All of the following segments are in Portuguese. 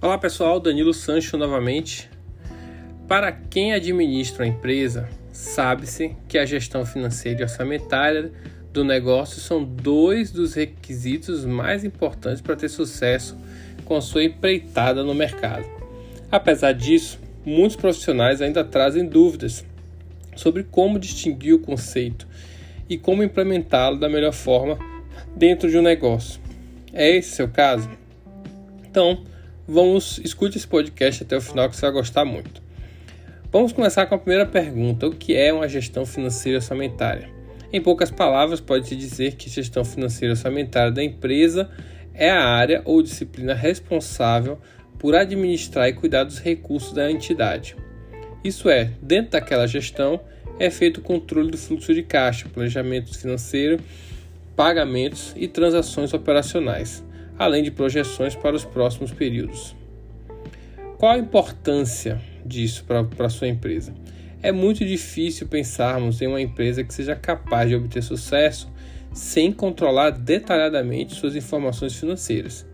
Olá pessoal, Danilo Sancho novamente. Para quem administra uma empresa, sabe-se que a gestão financeira e orçamentária do negócio são dois dos requisitos mais importantes para ter sucesso com sua empreitada no mercado. Apesar disso, muitos profissionais ainda trazem dúvidas sobre como distinguir o conceito e como implementá-lo da melhor forma dentro de um negócio. É esse seu caso? Então, vamos escute esse podcast até o final que você vai gostar muito. Vamos começar com a primeira pergunta: o que é uma gestão financeira orçamentária? Em poucas palavras, pode-se dizer que gestão financeira orçamentária da empresa é a área ou disciplina responsável por administrar e cuidar dos recursos da entidade. Isso é, dentro daquela gestão, é feito o controle do fluxo de caixa, planejamento financeiro, pagamentos e transações operacionais além de projeções para os próximos períodos. Qual a importância disso para a sua empresa? É muito difícil pensarmos em uma empresa que seja capaz de obter sucesso sem controlar detalhadamente suas informações financeiras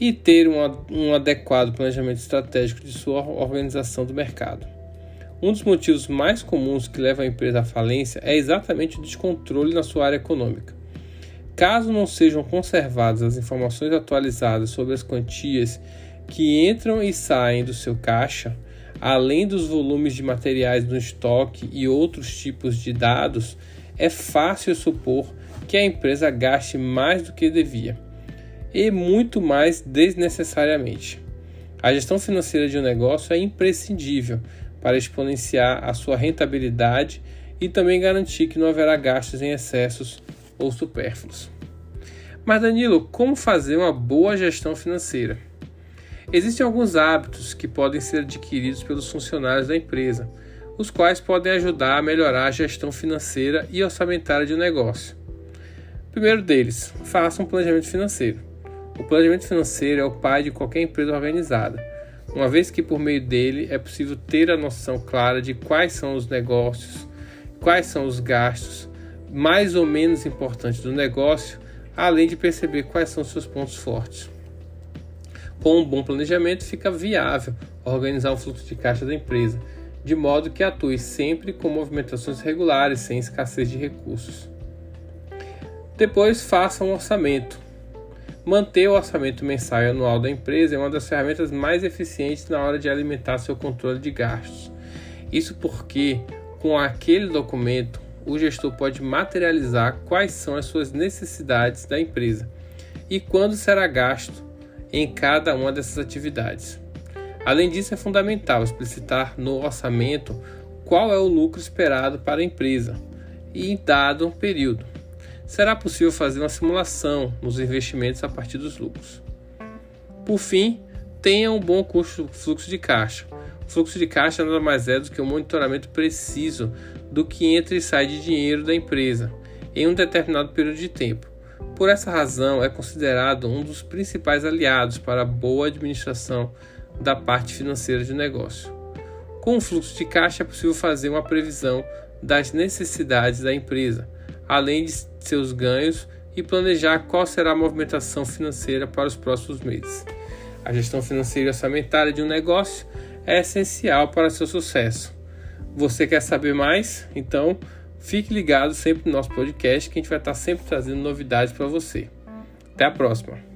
e ter um, um adequado planejamento estratégico de sua organização do mercado. Um dos motivos mais comuns que levam a empresa à falência é exatamente o descontrole na sua área econômica. Caso não sejam conservadas as informações atualizadas sobre as quantias que entram e saem do seu caixa, além dos volumes de materiais no estoque e outros tipos de dados, é fácil supor que a empresa gaste mais do que devia e muito mais desnecessariamente. A gestão financeira de um negócio é imprescindível para exponenciar a sua rentabilidade e também garantir que não haverá gastos em excessos ou supérfluos. Mas Danilo, como fazer uma boa gestão financeira? Existem alguns hábitos que podem ser adquiridos pelos funcionários da empresa, os quais podem ajudar a melhorar a gestão financeira e orçamentária de um negócio. primeiro deles, faça um planejamento financeiro. O planejamento financeiro é o pai de qualquer empresa organizada, uma vez que por meio dele é possível ter a noção clara de quais são os negócios, quais são os gastos, mais ou menos importantes do negócio, além de perceber quais são seus pontos fortes. Com um bom planejamento, fica viável organizar o fluxo de caixa da empresa, de modo que atue sempre com movimentações regulares, sem escassez de recursos. Depois, faça um orçamento. Manter o orçamento mensal e anual da empresa é uma das ferramentas mais eficientes na hora de alimentar seu controle de gastos. Isso porque, com aquele documento, o gestor pode materializar quais são as suas necessidades da empresa e quando será gasto em cada uma dessas atividades. Além disso, é fundamental explicitar no orçamento qual é o lucro esperado para a empresa e em dado período. Será possível fazer uma simulação nos investimentos a partir dos lucros. Por fim, tenha um bom custo fluxo de caixa. O fluxo de caixa nada mais é do que um monitoramento preciso do que entra e sai de dinheiro da empresa em um determinado período de tempo. Por essa razão, é considerado um dos principais aliados para a boa administração da parte financeira de negócio. Com o fluxo de caixa é possível fazer uma previsão das necessidades da empresa, além de seus ganhos e planejar qual será a movimentação financeira para os próximos meses. A gestão financeira e orçamentária de um negócio é essencial para seu sucesso. Você quer saber mais? Então fique ligado sempre no nosso podcast que a gente vai estar sempre trazendo novidades para você. Até a próxima!